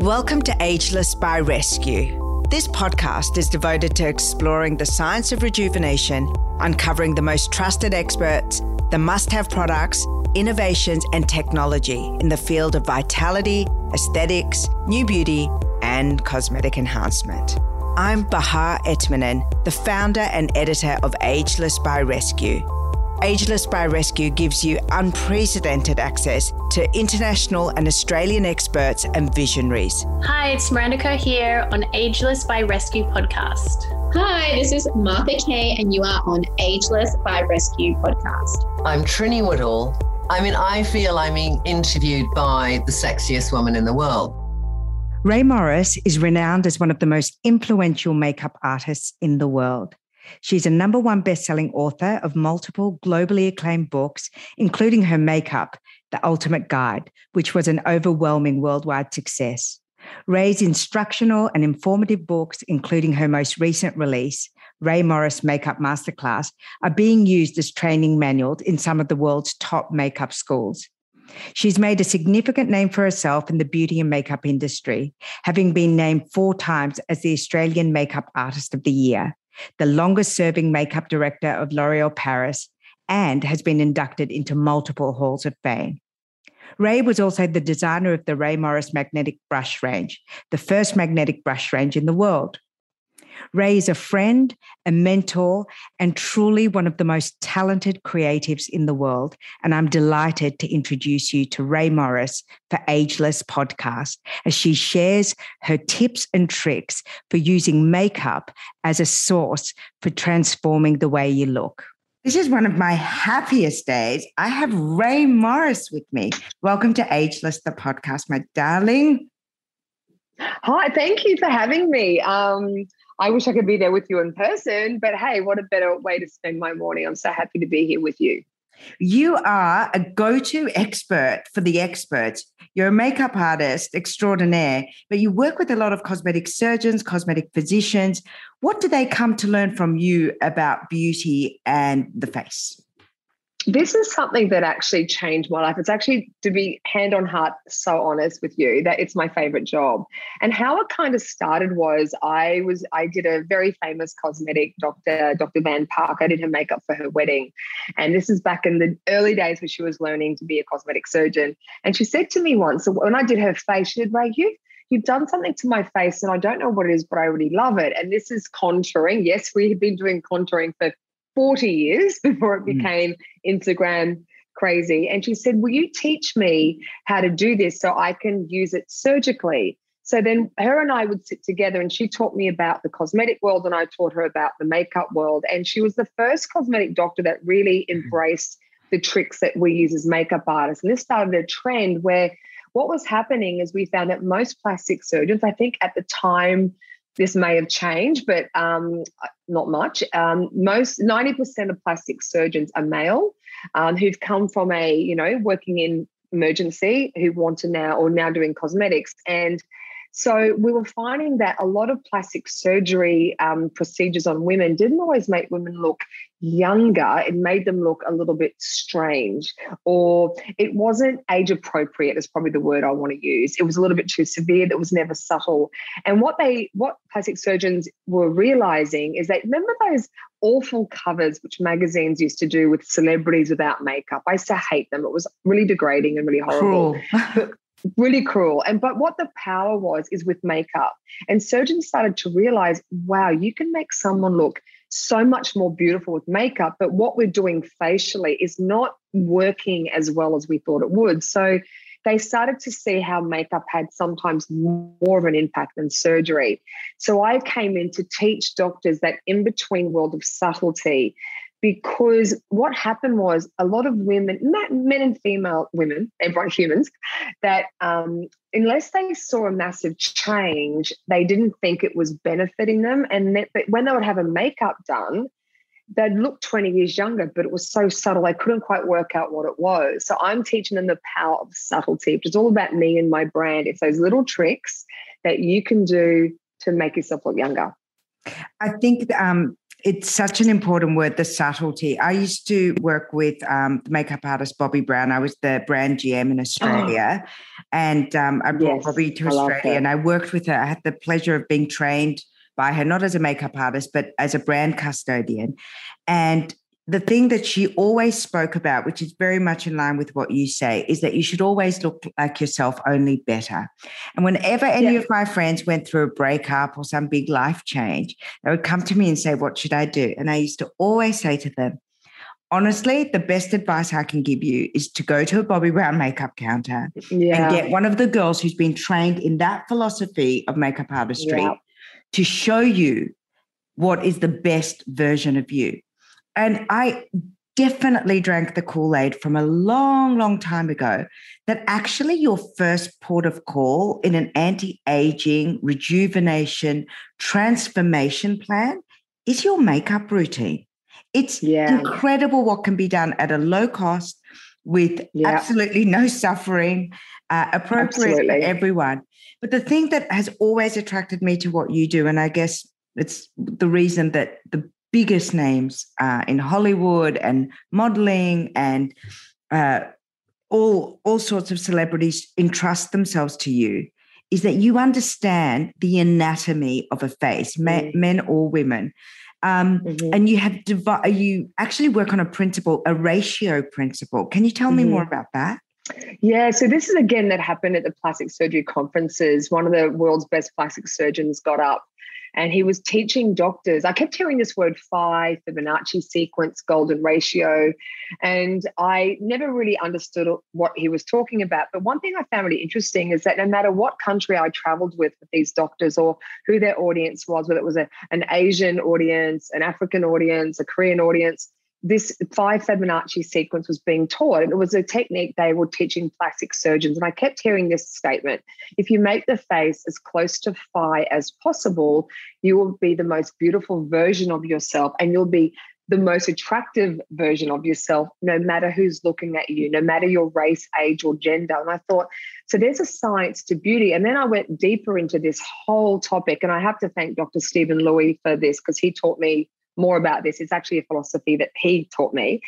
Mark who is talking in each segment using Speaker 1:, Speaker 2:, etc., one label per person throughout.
Speaker 1: Welcome to Ageless by Rescue. This podcast is devoted to exploring the science of rejuvenation, uncovering the most trusted experts, the must have products, innovations, and technology in the field of vitality, aesthetics, new beauty, and cosmetic enhancement. I'm Bahar Etminan, the founder and editor of Ageless by Rescue. Ageless by Rescue gives you unprecedented access to international and Australian experts and visionaries.
Speaker 2: Hi, it's Miranda Kerr here on Ageless by Rescue podcast.
Speaker 3: Hi, this is Martha Kay, and you are on Ageless by Rescue podcast.
Speaker 4: I'm Trinny Woodall. I mean, I feel I'm being interviewed by the sexiest woman in the world.
Speaker 1: Rae Morris is renowned as one of the most influential makeup artists in the world. She's a number one best-selling author of multiple globally acclaimed books, including her makeup, The Ultimate Guide, which was an overwhelming worldwide success. Rae's instructional and informative books, including her most recent release, Rae Morris Makeup Masterclass, are being used as training manuals in some of the world's top makeup schools. She's made a significant name for herself in the beauty and makeup industry, having been named four times as the Australian Makeup Artist of the Year, the longest serving makeup director of L'Oreal Paris, and has been inducted into multiple halls of fame. Rae was also the designer of the Rae Morris magnetic brush range, the first magnetic brush range in the world. Rae is a friend, a mentor, and truly one of the most talented creatives in the world. And I'm delighted to introduce you to Rae Morris for Ageless Podcast as she shares her tips and tricks for using makeup as a source for transforming the way you look. This is one of my happiest days. I have Rae Morris with me. Welcome to Ageless, the podcast, my darling.
Speaker 5: Hi, thank you for having me. Um, I wish I could be there with you in person, but hey, what a better way to spend my morning. I'm so happy to be here with you.
Speaker 1: You are a go to expert for the experts. You're a makeup artist extraordinaire, but you work with a lot of cosmetic surgeons, cosmetic physicians. What do they come to learn from you about beauty and the face?
Speaker 5: This is something that actually changed my life. It's actually to be hand on heart, so honest with you that it's my favorite job. And how it kind of started was I was I did a very famous cosmetic doctor, Dr. Van Park. I did her makeup for her wedding, and this is back in the early days when she was learning to be a cosmetic surgeon. And she said to me once, when I did her face, she said, "Rae, you." You've done something to my face, and I don't know what it is, but I really love it. And this is contouring. Yes, we have been doing contouring for 40 years before it mm. became mm. Instagram crazy. And she said, Will you teach me how to do this so I can use it surgically? So then her and I would sit together and she taught me about the cosmetic world and I taught her about the makeup world. And she was the first cosmetic doctor that really mm. embraced the tricks that we use as makeup artists. And this started a trend where what was happening is we found that most plastic surgeons, I think at the time, this may have changed, but um, not much. Um, most 90% of plastic surgeons are male um, who've come from a, you know, working in emergency who want to now or now doing cosmetics. And so we were finding that a lot of plastic surgery um, procedures on women didn't always make women look younger. It made them look a little bit strange, or it wasn't age appropriate. Is probably the word I want to use. It was a little bit too severe. That was never subtle. And what they, what plastic surgeons were realizing is that remember those awful covers which magazines used to do with celebrities without makeup. I used to hate them. It was really degrading and really horrible. really cruel. And but what the power was is with makeup. And surgeons started to realize, wow, you can make someone look so much more beautiful with makeup, but what we're doing facially is not working as well as we thought it would. So they started to see how makeup had sometimes more of an impact than surgery. So I came in to teach doctors that in between world of subtlety because what happened was a lot of women, men and female women, everyone humans, that um, unless they saw a massive change, they didn't think it was benefiting them. And that, but when they would have a makeup done, they'd look 20 years younger, but it was so subtle, they couldn't quite work out what it was. So I'm teaching them the power of subtlety, which is all about me and my brand. It's those little tricks that you can do to make yourself look younger.
Speaker 1: I think um, it's such an important word, the subtlety. I used to work with um, the makeup artist Bobbi Brown. I was the brand GM in Australia. Oh. And um, I brought yes, Bobbi to Australia and I worked with her. I had the pleasure of being trained by her, not as a makeup artist, but as a brand custodian. And the thing that she always spoke about, which is very much in line with what you say, is that you should always look like yourself, only better. And whenever any yeah. of my friends went through a breakup or some big life change, they would come to me and say, What should I do? And I used to always say to them, Honestly, the best advice I can give you is to go to a Bobbi Brown makeup counter yeah. and get one of the girls who's been trained in that philosophy of makeup artistry yeah. to show you what is the best version of you. And I definitely drank the Kool Aid from a long, long time ago that actually your first port of call in an anti aging, rejuvenation, transformation plan is your makeup routine. It's yeah. incredible what can be done at a low cost with yeah. absolutely no suffering, uh, appropriate absolutely. for everyone. But the thing that has always attracted me to what you do, and I guess it's the reason that the biggest names uh, in Hollywood and modeling and uh, all all sorts of celebrities entrust themselves to you is that you understand the anatomy of a face, mm. men or women. Um, mm-hmm. And you have divi- you actually work on a principle, a ratio principle. Can you tell mm-hmm. me more about that?
Speaker 5: Yeah, so this is again that happened at the plastic surgery conferences. One of the world's best plastic surgeons got up and he was teaching doctors. I kept hearing this word phi, Fibonacci sequence, golden ratio, and I never really understood what he was talking about. But one thing I found really interesting is that no matter what country I traveled with with these doctors or who their audience was, whether it was a, an Asian audience, an African audience, a Korean audience, this phi Fibonacci sequence was being taught. And it was a technique they were teaching plastic surgeons. And I kept hearing this statement if you make the face as close to phi as possible, you will be the most beautiful version of yourself and you'll be the most attractive version of yourself, no matter who's looking at you, no matter your race, age, or gender. And I thought, so there's a science to beauty. And then I went deeper into this whole topic. And I have to thank Dr. Steven Liew for this because he taught me more about this. It's actually a philosophy that he taught me.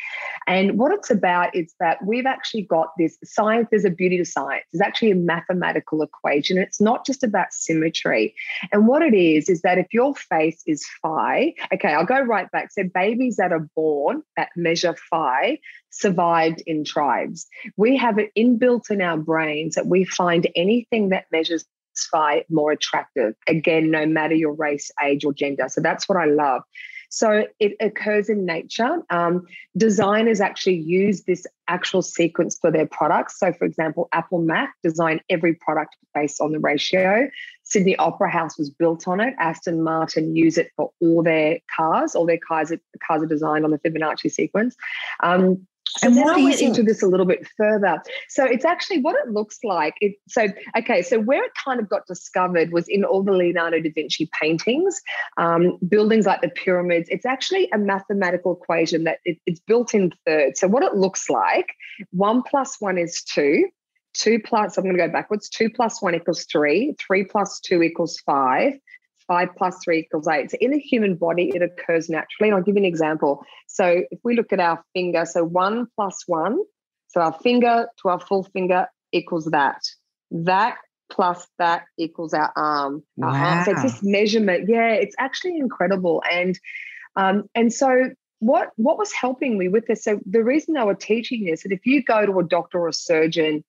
Speaker 5: And what it's about is that we've actually got this science, there's a beauty to science. It's actually a mathematical equation. It's not just about symmetry. And what it is, is that if your face is phi, okay, I'll go right back. So babies that are born that measure phi survived in tribes. We have it inbuilt in our brains that we find anything that measures phi more attractive. Again, no matter your race, age, or gender. So that's what I love. So it occurs in nature. Um, designers actually use this actual sequence for their products. So, for example, Apple Mac designed every product based on the ratio. Sydney Opera House was built on it. Aston Martin use it for all their cars. All their cars are, cars are designed on the Fibonacci sequence. Um, so and then I went into this a little bit further. So it's actually what it looks like. It, so okay, so where it kind of got discovered was in all the Leonardo da Vinci paintings, um, buildings like the pyramids. It's actually a mathematical equation that it, it's built in thirds. So what it looks like: one plus one is two. Two plus, I'm going to go backwards. Two plus one equals three. Three plus two equals five five plus three equals eight. So in the human body, it occurs naturally. And I'll give you an example. So if we look at our finger, so one plus one, so our finger to our full finger equals that. That plus that equals our arm. Wow. Our arm. So it's this measurement. Yeah, it's actually incredible. And um, and so what what was helping me with this? So the reason they were teaching this that if you go to a doctor or a surgeon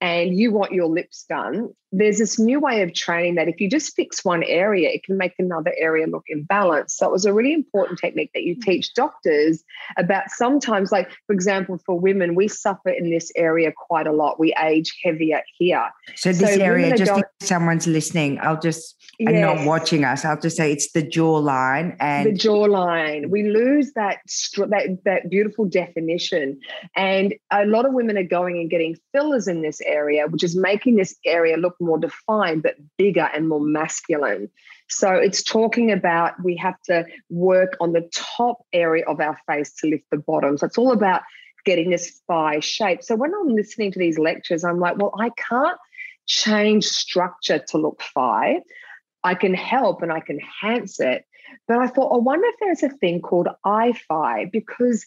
Speaker 5: and you want your lips done, there's this new way of training that if you just fix one area, it can make another area look imbalanced. So it was a really important technique that you mm. teach doctors about sometimes, like, for example, for women, we suffer in this area quite a lot. We age heavier here.
Speaker 1: So this so area, just if someone's listening, I'll just, yes. and not watching us, I'll just say it's the jawline and
Speaker 5: the jawline. We lose that, that, that beautiful definition. And a lot of women are going and getting fillers in this area, which is making this area look more defined, but bigger and more masculine. So it's talking about we have to work on the top area of our face to lift the bottom. So it's all about getting this phi shape. So when I'm listening to these lectures, I'm like, well, I can't change structure to look phi. I can help and I can enhance it, But I thought, I wonder if there's a thing called iFi because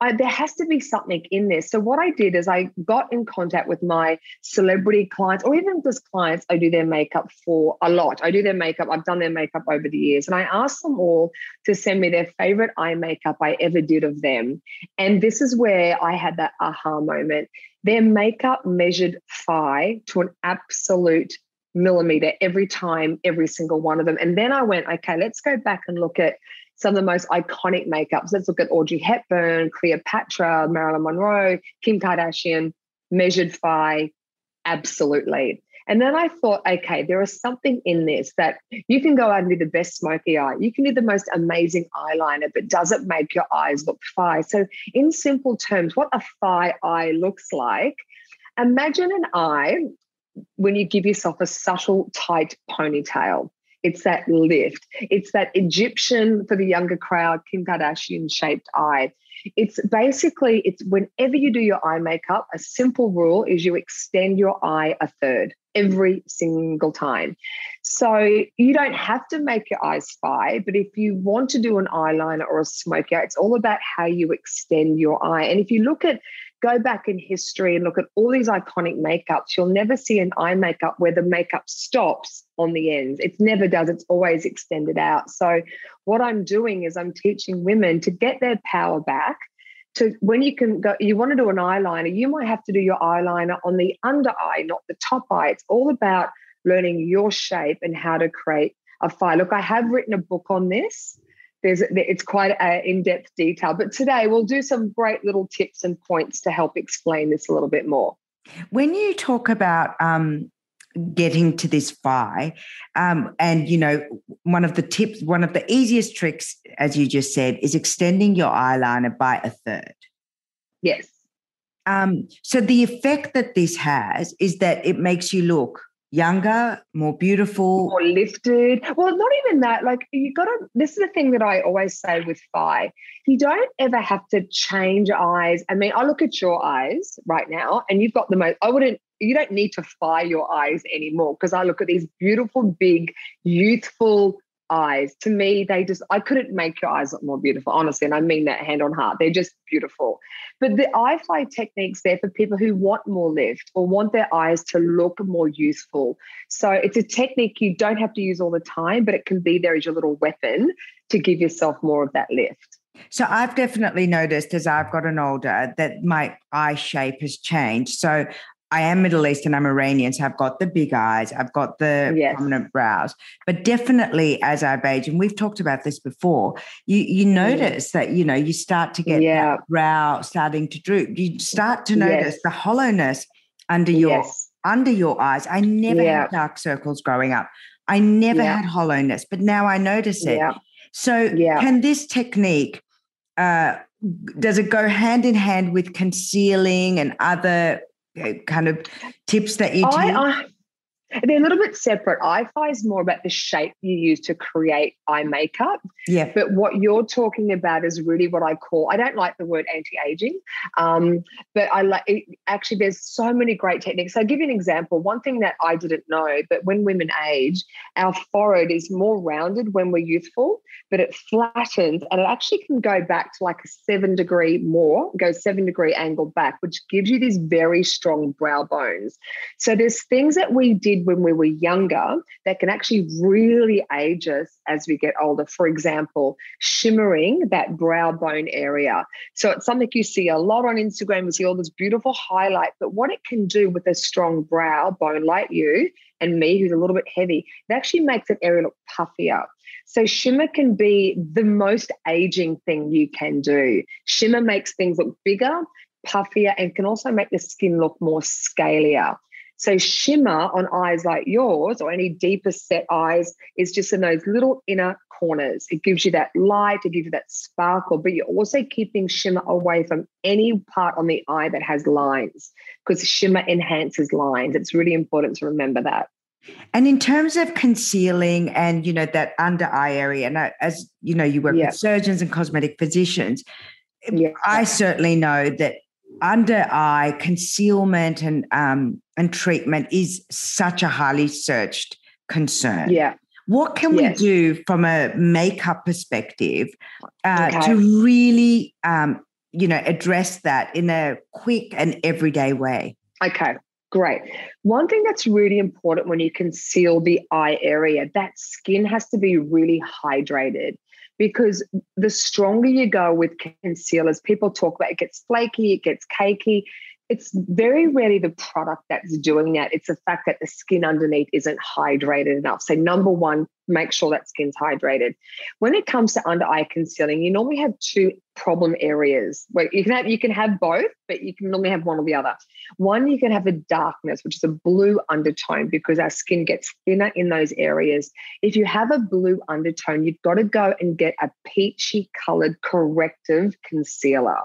Speaker 5: I, there has to be something in this. So what I did is I got in contact with my celebrity clients, or even just clients I do their makeup for a lot. I do their makeup. I've done their makeup over the years, and I asked them all to send me their favorite eye makeup I ever did of them. And this is where I had that aha moment. Their makeup measured phi to an absolute millimeter every time, every single one of them. And then I went, okay, let's go back and look at some of the most iconic makeups. Let's look at Audrey Hepburn, Cleopatra, Marilyn Monroe, Kim Kardashian, measured phi, absolutely. And then I thought, okay, there is something in this that you can go out and do the best smoky eye. You can do the most amazing eyeliner, but does it make your eyes look phi? So, in simple terms, what a phi eye looks like, imagine an eye when you give yourself a subtle, tight ponytail. It's that lift. It's that Egyptian for the younger crowd, Kim Kardashian shaped eye. It's basically it's whenever you do your eye makeup, a simple rule is you extend your eye a third every single time. So you don't have to make your eyes phi, but if you want to do an eyeliner or a smoky eye, it's all about how you extend your eye. And if you look at go back in history and look at all these iconic makeups, you'll never see an eye makeup where the makeup stops on the ends. It never does, it's always extended out. So, what I'm doing is I'm teaching women to get their power back. To when you can go, you want to do an eyeliner, you might have to do your eyeliner on the under eye, not the top eye. It's all about learning your shape and how to create a phi. Look, I have written a book on this there's it's quite a in-depth detail but today we'll do some great little tips and points to help explain this a little bit more.
Speaker 1: When you talk about um, getting to this phi um, and you know one of the tips one of the easiest tricks as you just said is extending your eyeliner by a third.
Speaker 5: Yes.
Speaker 1: Um, so the effect that this has is that it makes you look younger, more beautiful,
Speaker 5: more lifted. Well, not even that. Like you got to. This is the thing that I always say with Phi. You don't ever have to change eyes. I mean, I look at your eyes right now, and you've got the most. I wouldn't. You don't need to fire your eyes anymore because I look at these beautiful, big, youthful eyes. To me they just i couldn't make your eyes look more beautiful honestly and i mean that hand on heart. They're just beautiful. But the iFi techniques there for people who want more lift or want their eyes to look more youthful. So it's a technique you don't have to use all the time but it can be there as your little weapon to give yourself more of that lift.
Speaker 1: So I've definitely noticed as I've gotten older that my eye shape has changed. So I am Middle Eastern, I'm Iranian, so I've got the big eyes, I've got the yes. prominent brows. But definitely as I've aged, and we've talked about this before, you you notice that, you know, you start to get yeah. that brow starting to droop. You start to notice yes. the hollowness under your yes. under your eyes. I never yeah. had dark circles growing up. I never had hollowness, but now I notice it. So can this technique uh, does it go hand in hand with concealing and other Äh, kind of tips that you? I,
Speaker 5: they're a little bit separate. iFi is more about the shape you use to create eye makeup.
Speaker 1: Yeah.
Speaker 5: But what you're talking about is really what I call, I don't like the word anti-aging, um, but I like actually there's so many great techniques. So I'll give you an example. One thing that I didn't know, but when women age, our forehead is more rounded when we're youthful, but it flattens and it actually can go back to like a seven degree more, goes seven degree angle back, which gives you these very strong brow bones. So there's things that we did did when we were younger that can actually really age us as we get older. For example, shimmering that brow bone area. So it's something you see a lot on Instagram. You see all this beautiful highlight, but what it can do with a strong brow bone like you and me, who's a little bit heavy, it actually makes an area look puffier. So, shimmer can be the most aging thing you can do. Shimmer makes things look bigger, puffier, and can also make the skin look more scalier. So shimmer on eyes like yours or any deeper set eyes is just in those little inner corners. It gives you that light, it gives you that sparkle, but you're also keeping shimmer away from any part on the eye that has lines because shimmer enhances lines. It's really important to remember that.
Speaker 1: And in terms of concealing and you know that under eye area, and as you know, you work yeah. with surgeons and cosmetic physicians. Yeah. I certainly know that under eye concealment and um, and treatment is such a highly searched concern.
Speaker 5: Yeah.
Speaker 1: What can
Speaker 5: Yes.
Speaker 1: we do from a makeup perspective uh,
Speaker 5: Okay.
Speaker 1: to really, um, you know, address that in a quick and everyday way?
Speaker 5: Okay, great. One thing that's really important when you conceal the eye area, that skin has to be really hydrated because the stronger you go with concealers, people talk about it gets flaky, it gets cakey. It's very rarely the product that's doing that. It's the fact that the skin underneath isn't hydrated enough. So, number one, make sure that skin's hydrated. When it comes to under eye concealing, you normally have two problem areas. Where you can have you can have both, but you can normally have one or the other. One, you can have a darkness, which is a blue undertone, because our skin gets thinner in those areas. If you have a blue undertone, you've got to go and get a peachy colored corrective concealer.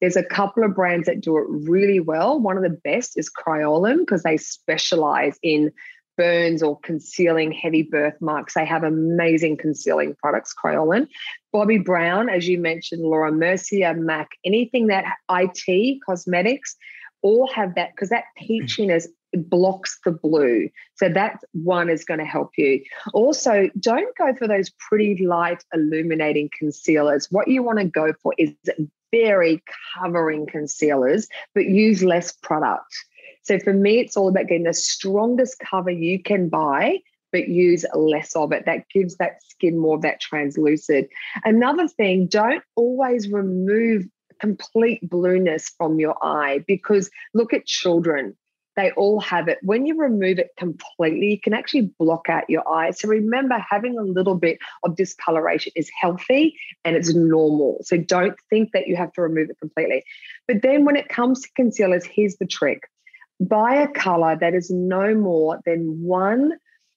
Speaker 5: There's a couple of brands that do it really well. One of the best is Kryolan because they specialize in burns or concealing heavy birthmarks. They have amazing concealing products, Kryolan. Bobbi Brown, as you mentioned, Laura Mercier, MAC, anything that IT, cosmetics, all have that because that mm-hmm. peachiness blocks the blue. So that one is going to help you. Also, don't go for those pretty light illuminating concealers. What you want to go for is very covering concealers, but use less product. So for me, it's all about getting the strongest cover you can buy, but use less of it. That gives that skin more of that translucid. Another thing, don't always remove complete blueness from your eye because look at children. They all have it. When you remove it completely, you can actually block out your eye. So remember, having a little bit of discoloration is healthy and it's normal. So don't think that you have to remove it completely. But then when it comes to concealers, here's the trick buy a color that is no more than one,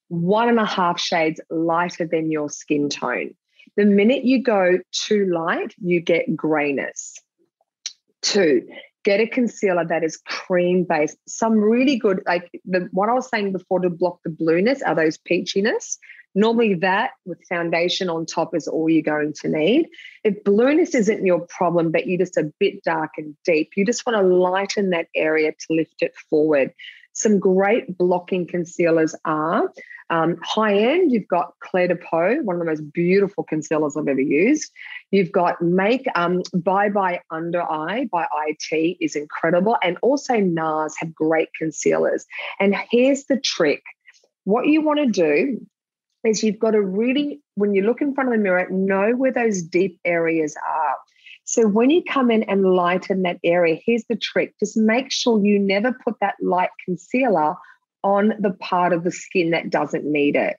Speaker 5: one and a half shades lighter than your skin tone. The minute you go too light, you get grayness. Two, get a concealer that is cream based. Some really good, like the what I was saying before to block the blueness are those peachiness. Normally, that with foundation on top is all you're going to need. If blueness isn't your problem, but you're just a bit dark and deep, you just want to lighten that area to lift it forward. Some great blocking concealers are um, high end. You've got Clé de Peau, one of the most beautiful concealers I've ever used. You've got Make um, Bye Bye Under Eye by IT is incredible, and also NARS have great concealers. And here's the trick: what you want to do is you've got to really, when you look in front of the mirror, know where those deep areas are. So when you come in and lighten that area, here's the trick just make sure you never put that light concealer on the part of the skin that doesn't need it.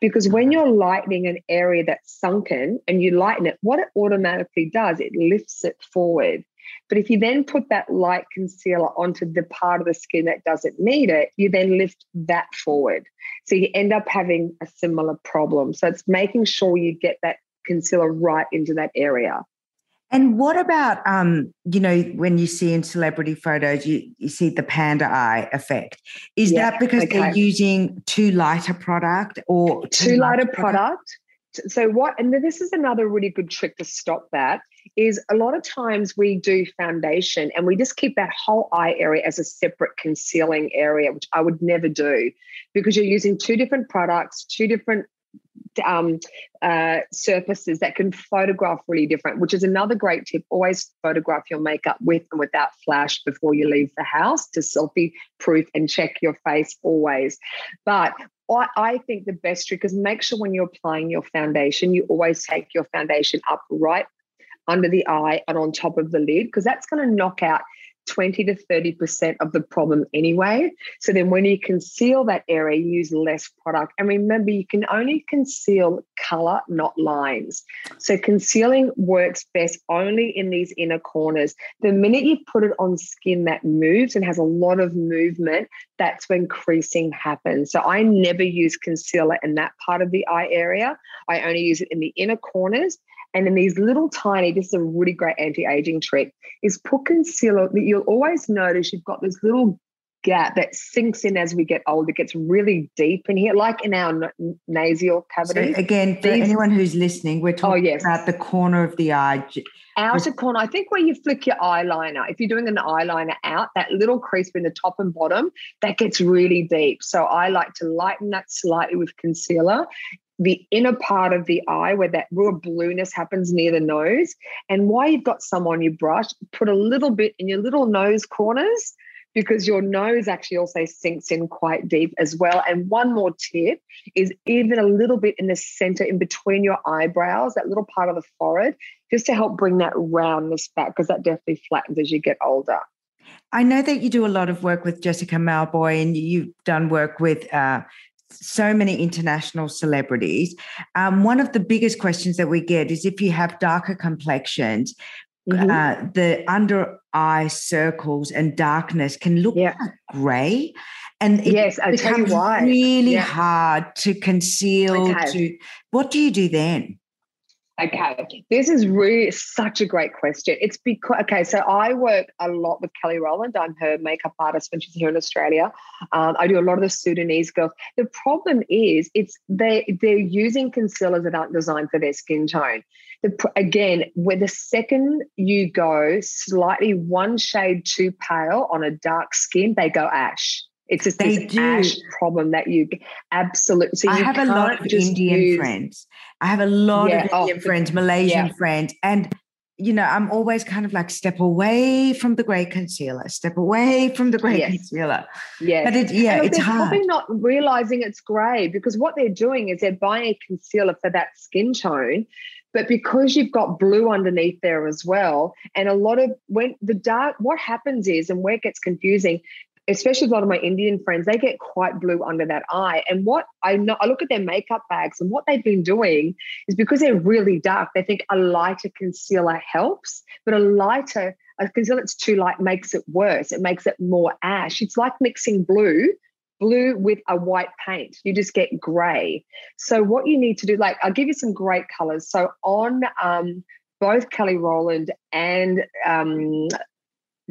Speaker 5: Because when you're lightening an area that's sunken and you lighten it, what it automatically does, it lifts it forward. But if you then put that light concealer onto the part of the skin that doesn't need it, you then lift that forward. So you end up having a similar problem. So it's making sure you get that concealer right into that area.
Speaker 1: And what about, um, you know, when you see in celebrity photos, you, you see the panda eye effect. Is
Speaker 5: Yeah,
Speaker 1: that because they're using too light a product or
Speaker 5: too light a
Speaker 1: much
Speaker 5: product. So what, and this is another really good trick to stop that, is a lot of times we do foundation and we just keep that whole eye area as a separate concealing area, which I would never do because you're using two different products, two different um, uh, surfaces that can photograph really different, which is another great tip. Always photograph your makeup with and without flash before you leave the house to selfie proof and check your face always. But I, I think the best trick is make sure when you're applying your foundation, you always take your foundation up right under the eye and on top of the lid, because that's going to knock out 20 to 30% of the problem anyway. So then when you conceal that area, you use less product. And remember, you can only conceal color, not lines. So concealing works best only in these inner corners. The minute you put it on skin that moves and has a lot of movement, that's when creasing happens. So I never use concealer in that part of the eye area. I only use it in the inner corners. And then these little tiny, this is a really great anti-aging trick, is put concealer that you'll always notice you've got this little gap that sinks in as we get older, It gets really deep in here, like in our n- nasal
Speaker 1: So
Speaker 5: cavity.
Speaker 1: again, for anyone who's listening, we're oh, talking
Speaker 5: yes.
Speaker 1: about the corner of the eye.
Speaker 5: outer corner, I think where you flick your eyeliner, if you're doing an eyeliner out, that little crease between the top and bottom, that gets really deep. So I like to lighten that slightly with concealer. The inner part of the eye where that real blueness happens near the nose. And why you've got some on your brush, put a little bit in your little nose corners because your nose actually also sinks in quite deep as well. And one more tip is even a little bit in the center, in between your eyebrows, that little part of the forehead, just to help bring that roundness back because that definitely flattens as you get older.
Speaker 1: I know that you do a lot of work with Jessica Mauboy and you've done work with uh, so many international celebrities. Um, one of the biggest questions that we get is if you have darker complexions, mm-hmm. uh, the under eye circles and darkness can look yeah. like gray. And it
Speaker 5: yes, I tell you why.
Speaker 1: really yeah. hard to conceal. Okay. To what do you do then?
Speaker 5: Okay, this is really such a great question. It's because okay, so I work a lot with Kelly Rowland. I'm her makeup artist when she's here in Australia. Um, I do a lot of the Sudanese girls. The problem is, it's they they're using concealers that aren't designed for their skin tone. The, again, where the second you go slightly one shade too pale on a dark skin, they go ash. It's just they this do. ash problem that you absolutely. So
Speaker 1: I have a lot of Indian use, friends. I have a lot yeah, of Indian oh, friends, Malaysian yeah. friends, and you know, I'm always kind of like step away from the grey concealer, step away from the grey yes. concealer.
Speaker 5: Yeah,
Speaker 1: but it, yeah,
Speaker 5: and
Speaker 1: it's
Speaker 5: they're
Speaker 1: hard.
Speaker 5: Probably not realizing it's grey because what they're doing is they're buying a concealer for that skin tone, but because you've got blue underneath there as well, and a lot of when the dark, what happens is, and where it gets confusing, especially a lot of my Indian friends, they get quite blue under that eye. And what I know, I look at their makeup bags, and what they've been doing is because they're really dark, they think a lighter concealer helps, but a lighter a concealer that's too light makes it worse. It makes it more ash. It's like mixing blue blue with a white paint. You just get gray. So what you need to do, like I'll give you some great colors. So on um, both Kelly Rowland and um,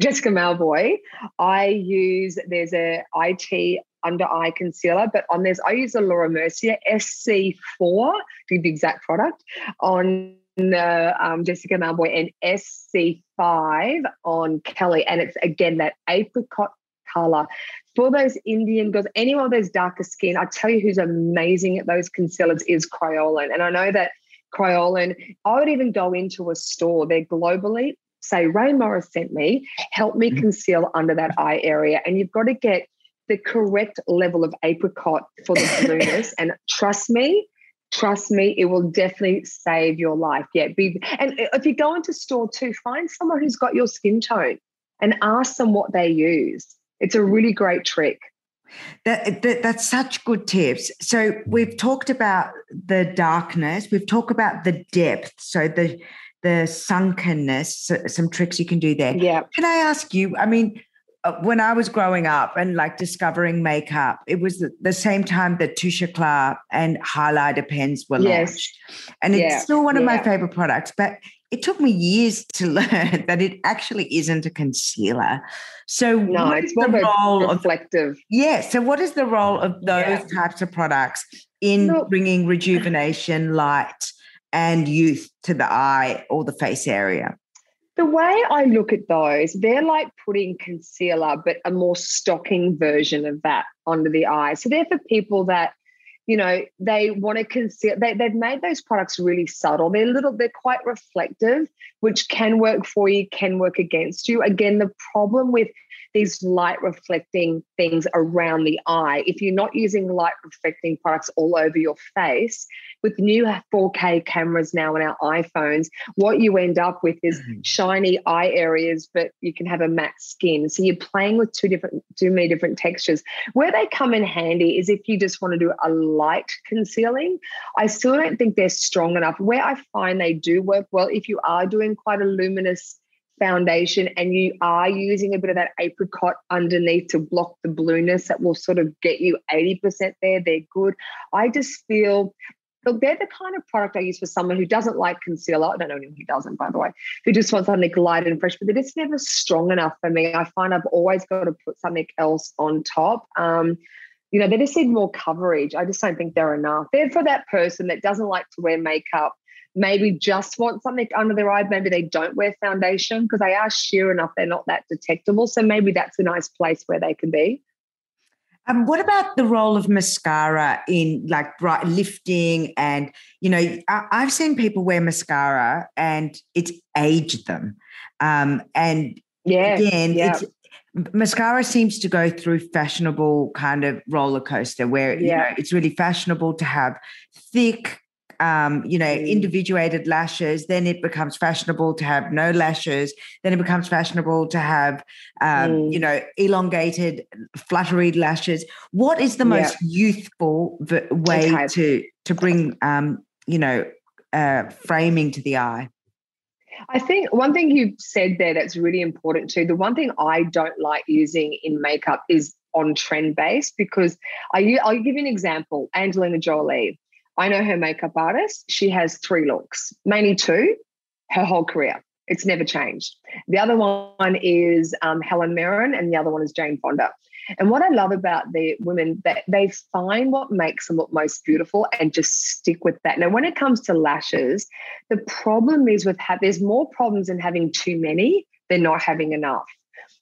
Speaker 5: Jessica Mauboy, I use there's a IT under eye concealer, but on this I use a Laura Mercier SC4 to be the exact product on the um, Jessica Mauboy and SC5 on Kelly, and it's again that apricot color for those Indian girls. Anyone with those darker skin, I tell you who's amazing at those concealers is Kryolan, and I know that Kryolan. I would even go into a store. They're globally say, Rae Morris sent me, help me mm-hmm. conceal under that eye area. And you've got to get the correct level of apricot for the blueness. and trust me, trust me, it will definitely save your life. Yeah. Be, and if you go into store too, find someone who's got your skin tone and ask them what they use. It's a really great trick.
Speaker 1: That, that, that's such good tips. So we've talked about the darkness, we've talked about the depth. So the the sunkenness, some tricks you can do there.
Speaker 5: Yeah.
Speaker 1: Can I ask you? I mean, uh, when I was growing up and like discovering makeup, it was the, the same time that Touche Éclat and highlighter pens were yes. launched. And it's still one of yeah. my favorite products, but it took me years to learn that it actually isn't a concealer. So
Speaker 5: no, it's more the role reflective. Of,
Speaker 1: yeah. So what is the role of those yeah. types of products in bringing rejuvenation, light, and youth to the eye or the face area?
Speaker 5: The way I look at those, they're like putting concealer, but a more stocking version of that under the eye. So they're for people that, you know, they want to conceal. They, they've made those products really subtle. They're little, they're quite reflective, which can work for you, can work against you. Again, the problem with these light reflecting things around the eye. If you're not using light reflecting products all over your face, with new 4K cameras now on our iPhones, what you end up with is mm-hmm. shiny eye areas, but you can have a matte skin. So you're playing with two different, too many different textures. Where they come in handy is if you just want to do a light concealing. I still don't think they're strong enough. Where I find they do work well, if you are doing quite a luminous foundation and you are using a bit of that apricot underneath to block the blueness that will sort of get you 80% there, they're good. I just feel Look, they're the kind of product I use for someone who doesn't like concealer. I don't know anyone who doesn't, by the way, who just wants something light and fresh, but they're just never strong enough for me. I find I've always got to put something else on top. Um, you know, they just need more coverage. I just don't think they're enough. They're for that person that doesn't like to wear makeup maybe just want something under their eye. Maybe they don't wear foundation because they are sheer enough, they're not that detectable. So maybe that's a nice place where they can be.
Speaker 1: Um, what about the role of mascara in like bright lifting? And, you know, I, have seen people wear mascara and it's aged them. Um, and
Speaker 5: yeah,
Speaker 1: again,
Speaker 5: yeah.
Speaker 1: it's mascara seems to go through fashionable kind of roller coaster where yeah. you know it's really fashionable to have thick um, you know, mm. individuated lashes. Then it becomes fashionable to have no lashes. Then it becomes fashionable to have, um, mm. you know, elongated, fluttery lashes. What is the most youthful v- way okay. to to bring, um, you know, uh, framing to the eye?
Speaker 5: I think one thing you've said there that's really important too. The one thing I don't like using in makeup is on trend based because I, I'll give you an example. Angelina Jolie. I know her makeup artist. She has three looks, mainly two, her whole career. It's never changed. The other one is um, Helen Mirren, and the other one is Jane Fonda. And what I love about the women that they find what makes them look most beautiful and just stick with that. Now, when it comes to lashes, the problem is with ha- there's more problems in having too many than not having enough.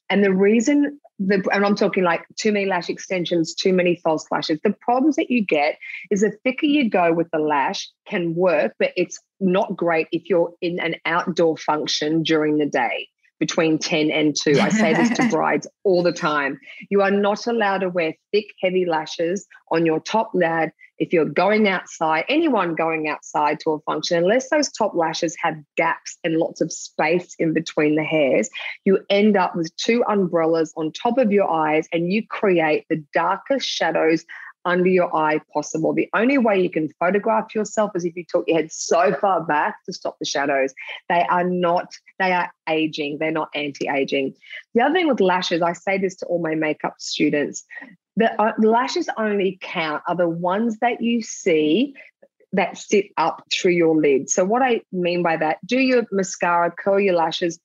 Speaker 5: And the reason the, and I'm talking like too many lash extensions, too many false lashes. The problems that you get is the thicker you go with the lash can work, but it's not great if you're in an outdoor function during the day between 10 and 2. I say this to brides all the time. You are not allowed to wear thick, heavy lashes on your top lid if you're going outside, anyone going outside to a function, unless those top lashes have gaps and lots of space in between the hairs, you end up with two umbrellas on top of your eyes and you create the darkest shadows under your eye possible. The only way you can photograph yourself is if you took your head so far back to stop the shadows. They are not, they are aging, they're not anti aging. The other thing with lashes, I say this to all my makeup students the, uh, lashes only count are the ones that you see that sit up through your lid. So what I mean by that, do your mascara, curl your lashes.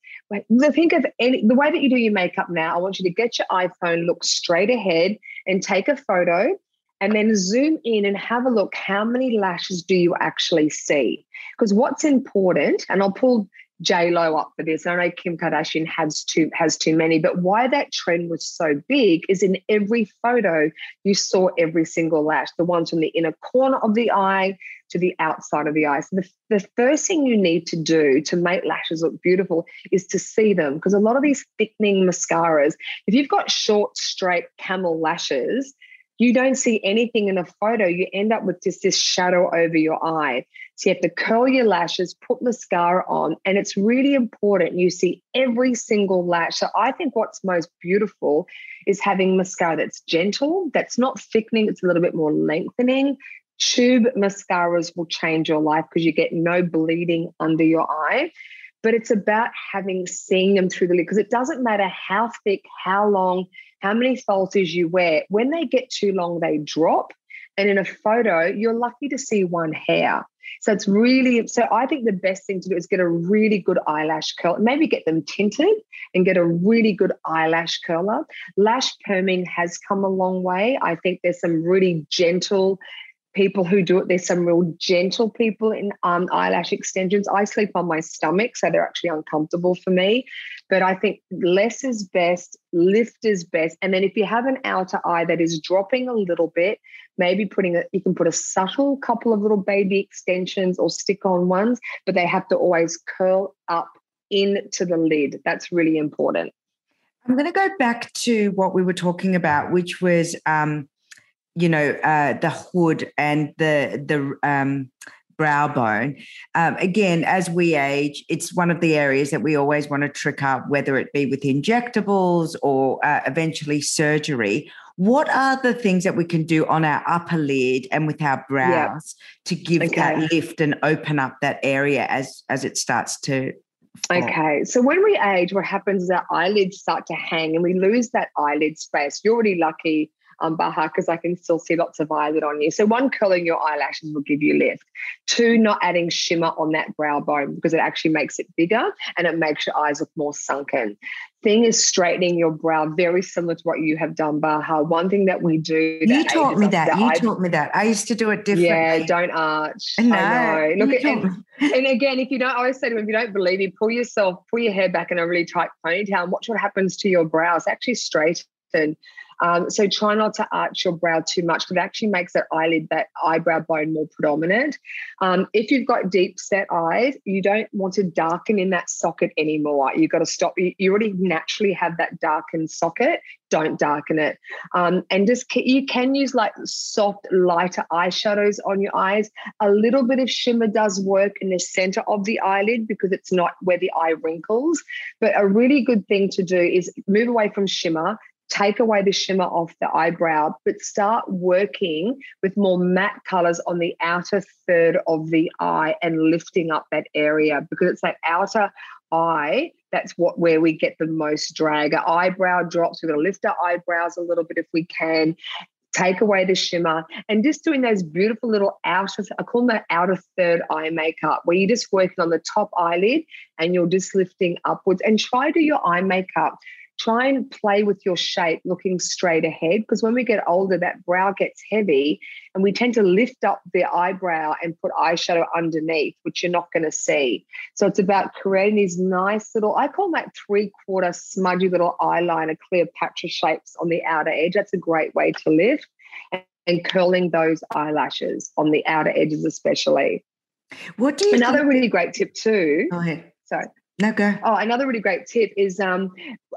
Speaker 5: Think of any the way that you do your makeup now. I want you to get your iPhone, look straight ahead, and take a photo, and then zoom in and have a look. How many lashes do you actually see? Because what's important, and I'll pull J Lo up for this. I know Kim Kardashian has too has too many, but why that trend was so big is in every photo you saw every single lash, the ones from the inner corner of the eye to the outside of the eye. So the, the first thing you need to do to make lashes look beautiful is to see them because a lot of these thickening mascaras, if you've got short, straight camel lashes, you don't see anything in a photo. You end up with just this shadow over your eye. So you have to curl your lashes, put mascara on, and it's really important you see every single lash. So I think what's most beautiful is having mascara that's gentle, that's not thickening, it's a little bit more lengthening. Tube mascaras will change your life because you get no bleeding under your eye but it's about having seeing them through the lid because it doesn't matter how thick, how long, how many falsies you wear. When they get too long, they drop. And in a photo, you're lucky to see one hair. So it's really, so I think the best thing to do is get a really good eyelash curl, maybe get them tinted and get a really good eyelash curler. Lash perming has come a long way. I think there's some really gentle people who do it. There's some real gentle people in um, eyelash extensions. I sleep on my stomach, so they're actually uncomfortable for me. But I think less is best, lift is best. And then if you have an outer eye that is dropping a little bit, maybe putting it, you can put a subtle couple of little baby extensions or stick on ones, but they have to always curl up into the lid. That's really important.
Speaker 1: I'm going to go back to what we were talking about, which was um, you know uh, the hood and the the um, brow bone. Um, again, as we age, it's one of the areas that we always want to trick up, whether it be with injectables or uh, eventually surgery. What are the things that we can do on our upper lid and with our brows to give okay. that lift and open up that area as as it starts to.
Speaker 5: Okay, so when we age, what happens is our eyelids start to hang and we lose that eyelid space. You're already lucky um, Bahar because I can still see lots of violet on you. So one, curling your eyelashes will give you lift. Two, not adding shimmer on that brow bone because it actually makes it bigger and it makes your eyes look more sunken. Thing is straightening your brow, very similar to what you have done, Bahar. One thing that we do.
Speaker 1: You taught me that. You taught me that. I used to do it differently.
Speaker 5: Yeah, don't arch.
Speaker 1: No,
Speaker 5: I know. Look at, and, and, again, if you don't, I always say to them, if you don't believe me, pull yourself, pull your hair back in a really tight ponytail and watch what happens to your brows. Actually straighten Um, so try not to arch your brow too much because it actually makes that eyelid, that eyebrow bone more predominant. Um, if you've got deep set eyes, you don't want to darken in that socket anymore. You've got to stop. You, you already naturally have that darkened socket. Don't darken it. Um, and just you can use like soft, lighter eyeshadows on your eyes. A little bit of shimmer does work in the center of the eyelid because it's not where the eye wrinkles. But a really good thing to do is move away from shimmer, take away the shimmer off the eyebrow, but start working with more matte colors on the outer third of the eye and lifting up that area because it's that outer eye that's what where we get the most drag. Our eyebrow drops. We're going to lift our eyebrows a little bit if we can. Take away the shimmer and just doing those beautiful little outer, I call them that outer third eye makeup, where you're just working on the top eyelid and you're just lifting upwards and try to do your eye makeup try and play with your shape looking straight ahead because when we get older that brow gets heavy and we tend to lift up the eyebrow and put eyeshadow underneath which you're not going to see. So it's about creating these nice little i call that three quarter smudgy little eyeliner cleopatra shapes on the outer edge. That's a great way to lift and, and curling those eyelashes on the outer edges especially.
Speaker 1: What do you
Speaker 5: another
Speaker 1: think-
Speaker 5: really great tip too
Speaker 1: Go ahead.
Speaker 5: sorry
Speaker 1: Go.
Speaker 5: Oh, another really great tip is um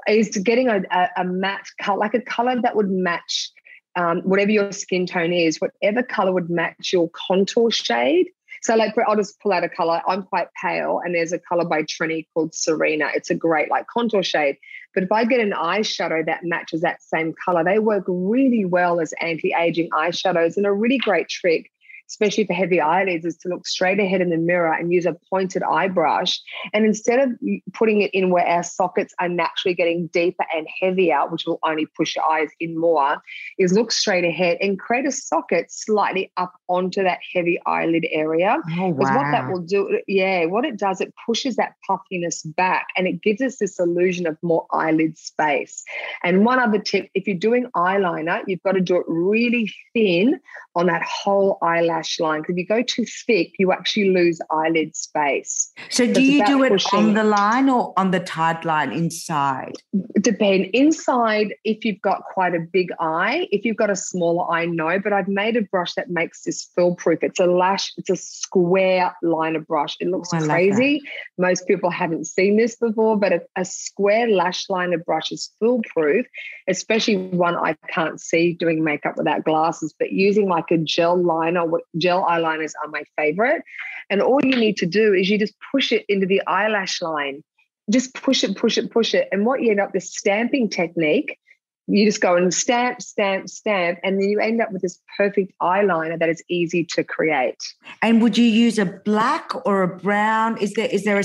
Speaker 5: is getting a, a, a matte color, like a color that would match um, whatever your skin tone is, whatever color would match your contour shade. So, like, I'll just pull out a color. I'm quite pale, and there's a color by Trinny called Serena. It's a great like contour shade. But if I get an eyeshadow that matches that same color, they work really well as anti-aging eyeshadows, and a really great trick especially for heavy eyelids, is to look straight ahead in the mirror and use a pointed eye brush. And instead of putting it in where our sockets are naturally getting deeper and heavier, which will only push your eyes in more, is look straight ahead and create a socket slightly up onto that heavy eyelid area.
Speaker 1: Oh,
Speaker 5: Because what that will do, yeah, what it does, it pushes that puffiness back and it gives us this illusion of more eyelid space. And one other tip if you're doing eyeliner, you've got to do it really thin on that whole eyelash line. Because if you go too thick, you actually lose eyelid space.
Speaker 1: So, do
Speaker 5: it's
Speaker 1: you do it
Speaker 5: pushing-
Speaker 1: on the line or on the tight line inside?
Speaker 5: Depend inside if you've got quite a big eye. If you've got a smaller eye, no. But I've made a brush that makes this fill proof. It's a lash, it's a square liner brush. It looks
Speaker 1: Oh, I love that.
Speaker 5: crazy. Most people haven't seen this before, but a, a square lash liner brush is fill proof, especially one I can't see doing makeup without glasses. But using like a gel liner, what- gel eyeliners are my favorite. And all you need to do is you just push it into the eyelash line just push it, push it, push it. And what you end up this stamping technique, you just go and stamp, stamp, stamp, and then you end up with this perfect eyeliner that is easy to create.
Speaker 1: And would you use a black or a brown? Is there is there a,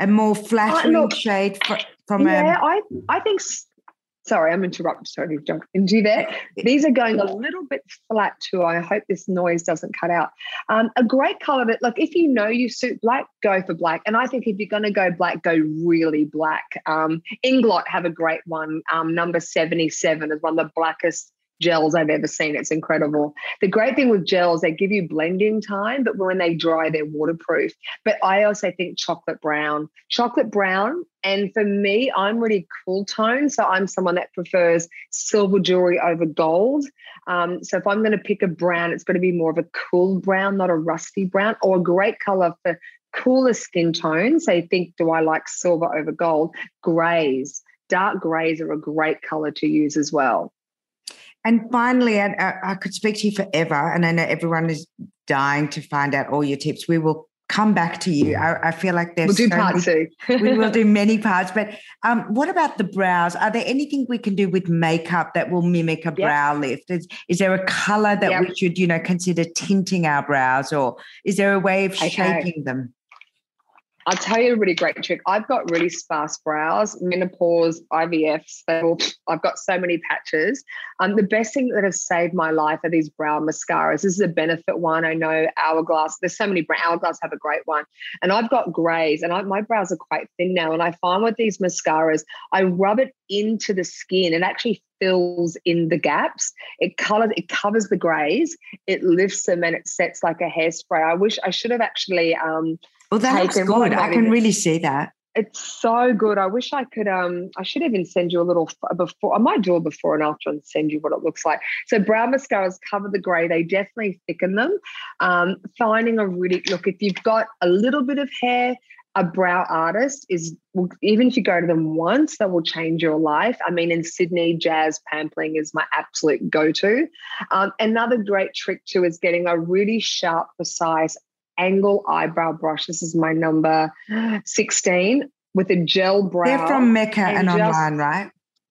Speaker 1: a more uh, flattering
Speaker 5: look,
Speaker 1: shade fr- from
Speaker 5: yeah, I I think. Sorry, I'm interrupted. Sorry, John. Into there. These are going a little bit flat too. I hope this noise doesn't cut out. Um, a great color that, like, if you know you suit black, go for black. And I think if you're going to go black, go really black. Um, Inglot have a great one. Um, number 77 is one of the blackest gels I've ever seen. It's incredible. The great thing with gels, they give you blending time, but when they dry, they're waterproof. But I also think chocolate brown, chocolate brown. And for me, I'm really cool tone. So I'm someone that prefers silver jewelry over gold. Um, so if I'm going to pick a brown, it's going to be more of a cool brown, not a rusty brown, or a great color for cooler skin tones. So think, do I like silver over gold? Grays. Dark grays are a great color to use as well.
Speaker 1: And finally, I, I could speak to you forever, and I know everyone is dying to find out all your tips. We will come back to you. I, I feel like there's
Speaker 5: We'll do
Speaker 1: so
Speaker 5: part
Speaker 1: many-
Speaker 5: two.
Speaker 1: we will do many parts. But um, what about the brows? Are there anything we can do with makeup that will mimic a brow lift? Is, is there a color that
Speaker 5: Yep.
Speaker 1: we should, you know, consider tinting our brows, or is there a way of
Speaker 5: Okay.
Speaker 1: shaping them?
Speaker 5: I'll tell you a really great trick. I've got really sparse brows, menopause, IVFs. I've got so many patches. Um, the best thing that has saved my life are these brow mascaras. This is a benefit one. I know Hourglass. There's so many. brow- Hourglass have a great one, and I've got grays, and I, my brows are quite thin now. And I find with these mascaras, I rub it into the skin and actually fills in the gaps. It colors, it covers the grays, it lifts them, and it sets like a hairspray. I wish I should have actually. Um,
Speaker 1: Well, that looks good. I can really see that.
Speaker 5: It's so good. I wish I could. Um, I should even send you a little before. I might do a before and after and send you what it looks like. So brow mascaras cover the grey. They definitely thicken them. Um, finding a really look if you've got a little bit of hair, a brow artist is even if you go to them once, that will change your life. I mean, in Sydney, Jazz Pampling is my absolute go-to. Um, another great trick too is getting a really sharp, precise angle eyebrow brush. This is my number 16 with a gel brow.
Speaker 1: They're from Mecca and, and just, online, right?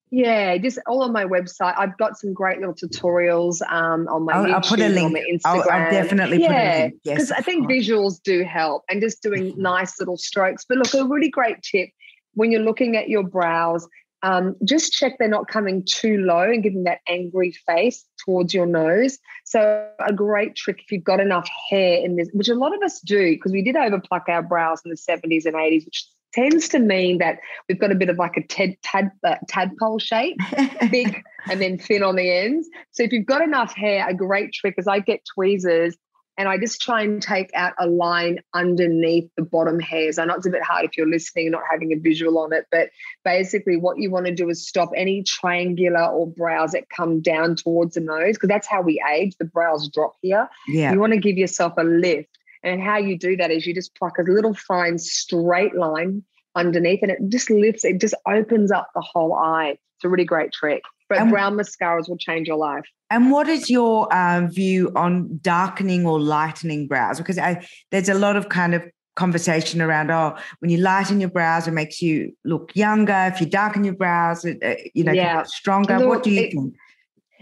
Speaker 5: Yeah, just all on my website. I've got some great little tutorials um, on my
Speaker 1: I'll,
Speaker 5: YouTube,
Speaker 1: I'll put a link.
Speaker 5: on my Instagram.
Speaker 1: I'll, I'll definitely
Speaker 5: yeah,
Speaker 1: put a link. Yes,
Speaker 5: because I think visuals do help, and just doing nice little strokes. But look, a really great tip when you're looking at your brows, um, just check they're not coming too low and giving that angry face towards your nose. So a great trick if you've got enough hair in this, which a lot of us do, because we did overpluck our brows in the 70s and 80s, which tends to mean that we've got a bit of like a tad, tad, uh, tadpole shape, big and then thin on the ends. So if you've got enough hair, a great trick is I get tweezers and I just try and take out a line underneath the bottom hairs. I know it's a bit hard if you're listening and not having a visual on it, but basically what you want to do is stop any triangular or brows that come down towards the nose because that's how we age. The brows drop here.
Speaker 1: Yeah.
Speaker 5: You want to give yourself a lift. And how you do that is you just pluck a little fine straight line underneath and it just lifts, it just opens up the whole eye. It's a really great trick. But and, brown mascaras will change your life.
Speaker 1: And what is your um, view on darkening or lightening brows? Because I, there's a lot of kind of conversation around oh when you lighten your brows it makes you look younger if you darken your brows it, uh, you know yeah. stronger look, what do you
Speaker 5: it,
Speaker 1: think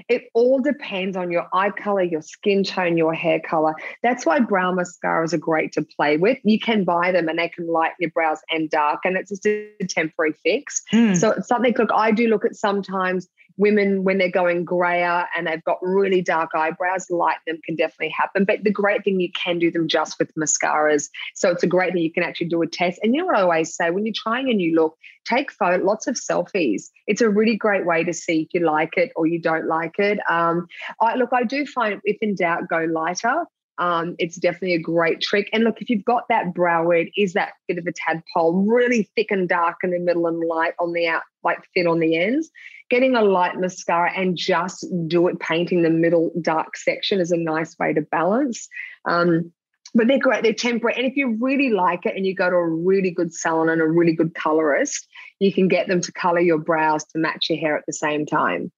Speaker 5: it all depends on your eye color, your skin tone, your hair color. That's why brow mascaras are great to play with. You can buy them and they can lighten your brows and darken. It's just a temporary fix. Mm. So it's something, look, I do look at sometimes women when they're going grayer and they've got really dark eyebrows, light them can definitely happen. But the great thing, you can do them just with mascaras. So it's a great thing you can actually do a test. And you know what I always say when you're trying a new look, take photo, lots of selfies. It's a really great way to see if you like it or you don't like it. Um, I look, I do find if in doubt, go lighter. Um, it's definitely a great trick. And look, if you've got that brow where it is that bit of a tadpole, really thick and dark in the middle and light on the out, like thin on the ends, getting a light mascara and just do it, painting the middle dark section is a nice way to balance. Um, but they're great, they're temporary. And if you really like it and you go to a really good salon and a really good colorist, you can get them to color your brows to match your hair at the same time.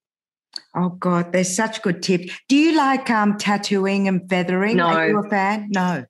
Speaker 1: Oh God, there's such good tips. Do you like um, tattooing and feathering?
Speaker 5: No.
Speaker 1: Are you a fan? No.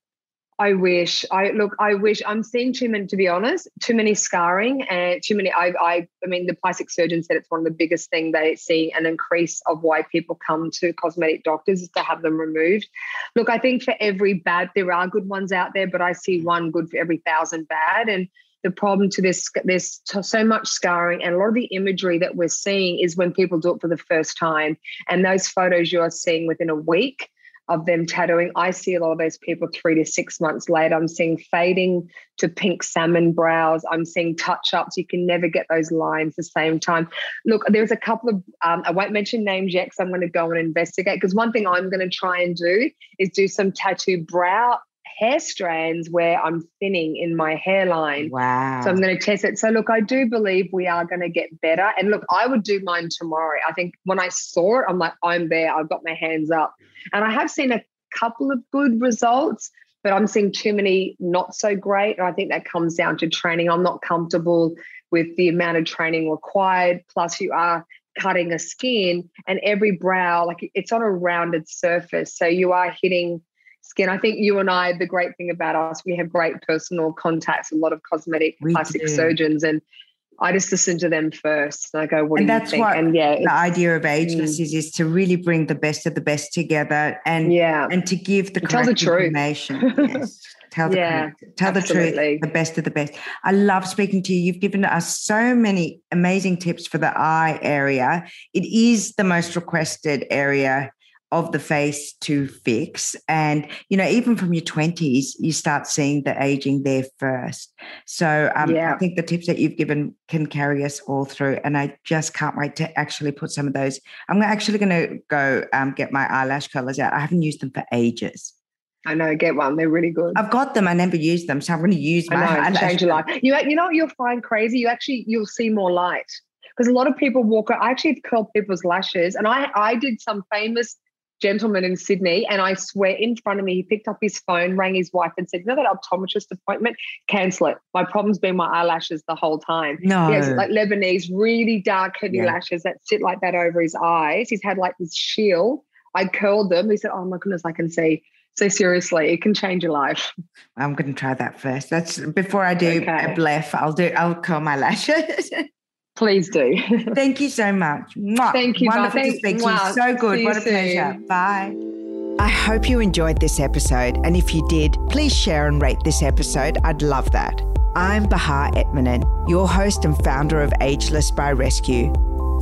Speaker 5: I wish. I look. I wish. I'm seeing too many. To be honest, too many scarring and too many. I. I. I mean, the plastic surgeon said it's one of the biggest thing they see an increase of why people come to cosmetic doctors is to have them removed. Look, I think for every bad, there are good ones out there, but I see one good for every thousand bad. And the problem to this, there's so much scarring, and a lot of the imagery that we're seeing is when people do it for the first time, and those photos you're seeing within a week of them tattooing. I see a lot of those people three to six months later. I'm seeing fading to pink salmon brows. I'm seeing touch ups. You can never get those lines the same time. Look, there's a couple of, um, I won't mention names yet because I'm going to go and investigate. Because one thing I'm going to try and do is do some tattoo brow hair strands where I'm thinning in my hairline.
Speaker 1: Wow.
Speaker 5: So I'm going to test it. So look, I do believe we are going to get better. And look, I would do mine tomorrow. I think when I saw it, I'm like, I'm there. I've got my hands up. And I have seen a couple of good results, but I'm seeing too many not so great. And I think that comes down to training. I'm not comfortable with the amount of training required. Plus, you are cutting a skin and every brow, like it's on a rounded surface. So you are hitting skin. I think you and I, the great thing about us, we have great personal contacts, a lot of cosmetic we plastic do. surgeons, and I just listen to them first. And I go, what and do
Speaker 1: that's
Speaker 5: you think?
Speaker 1: What
Speaker 5: and yeah,
Speaker 1: the idea of ageless mm. is is to really bring the best of the best together and
Speaker 5: yeah,
Speaker 1: and to give the
Speaker 5: tell the truth.
Speaker 1: information. yes. Tell the
Speaker 5: yeah,
Speaker 1: tell absolutely. the truth, the best of the best. I love speaking to you. You've given us so many amazing tips for the eye area. It is the most requested area of the face to fix. And, you know, even from your 20s, you start seeing the aging there first. So um, yeah. I think the tips that you've given can carry us all through. And I just can't wait to actually put some of those. I'm actually going to go um, get my eyelash colors out. I haven't used them for ages.
Speaker 5: I know, get one. They're really good.
Speaker 1: I've got them. I never use them, so I'm going to use my
Speaker 5: I know,
Speaker 1: eyelash.
Speaker 5: change your life. You, you know what you'll find crazy? You actually, you'll see more light. Because a lot of people walk, I actually curl people's lashes. And I, I did some famous gentleman in Sydney, and I swear in front of me, he picked up his phone, rang his wife, and said, "You know that optometrist appointment? Cancel it. My problem's been my eyelashes the whole time."
Speaker 1: No.
Speaker 5: He has like Lebanese, really dark, heavy
Speaker 1: Yeah.
Speaker 5: lashes that sit like that over his eyes. He's had like this shield. I curled them. He said, "Oh my goodness, I can see." So seriously, it can change your life.
Speaker 1: I'm going to try that first. That's before I do
Speaker 5: Okay.
Speaker 1: a bleph. I'll do. I'll curl my lashes.
Speaker 5: Please do.
Speaker 1: Thank you so much. Mwah.
Speaker 5: Thank you, Bar.
Speaker 1: Wonderful to speak to you. So good.
Speaker 5: See
Speaker 1: What
Speaker 5: you
Speaker 1: a pleasure.
Speaker 5: soon.
Speaker 1: Bye. I hope you enjoyed this episode. And if you did, please share and rate this episode. I'd love that. I'm Bahar Etminan, your host and founder of Ageless by Rescue.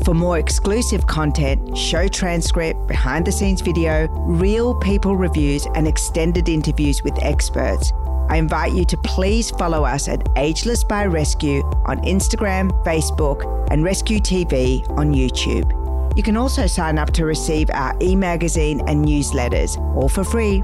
Speaker 1: For more exclusive content, show transcript, behind the scenes video, real people reviews, and extended interviews with experts, I invite you to please follow us at Ageless by Rescue on Instagram, Facebook, and Rescue TV on YouTube. You can also sign up to receive our e magazine and newsletters, all for free.